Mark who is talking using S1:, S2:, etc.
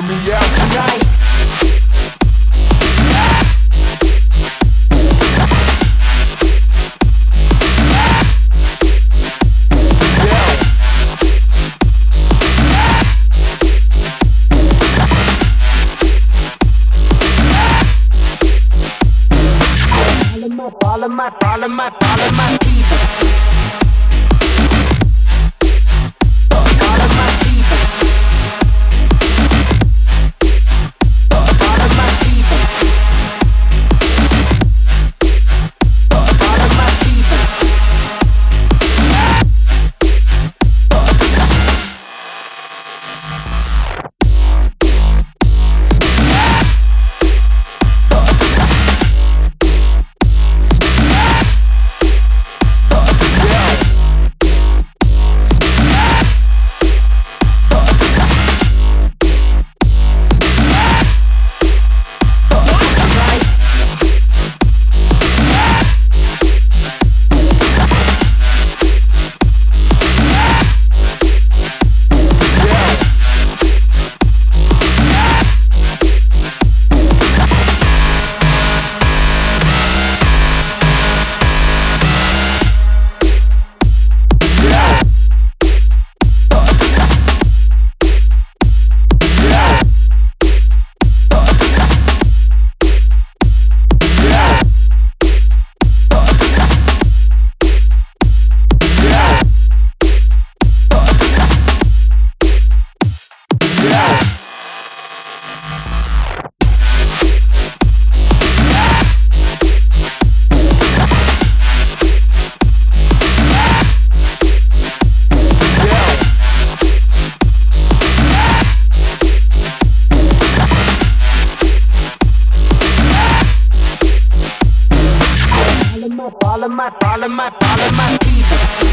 S1: me out tonight.
S2: Follow my, follow my, follow my people. Follow my, follow my, follow my people.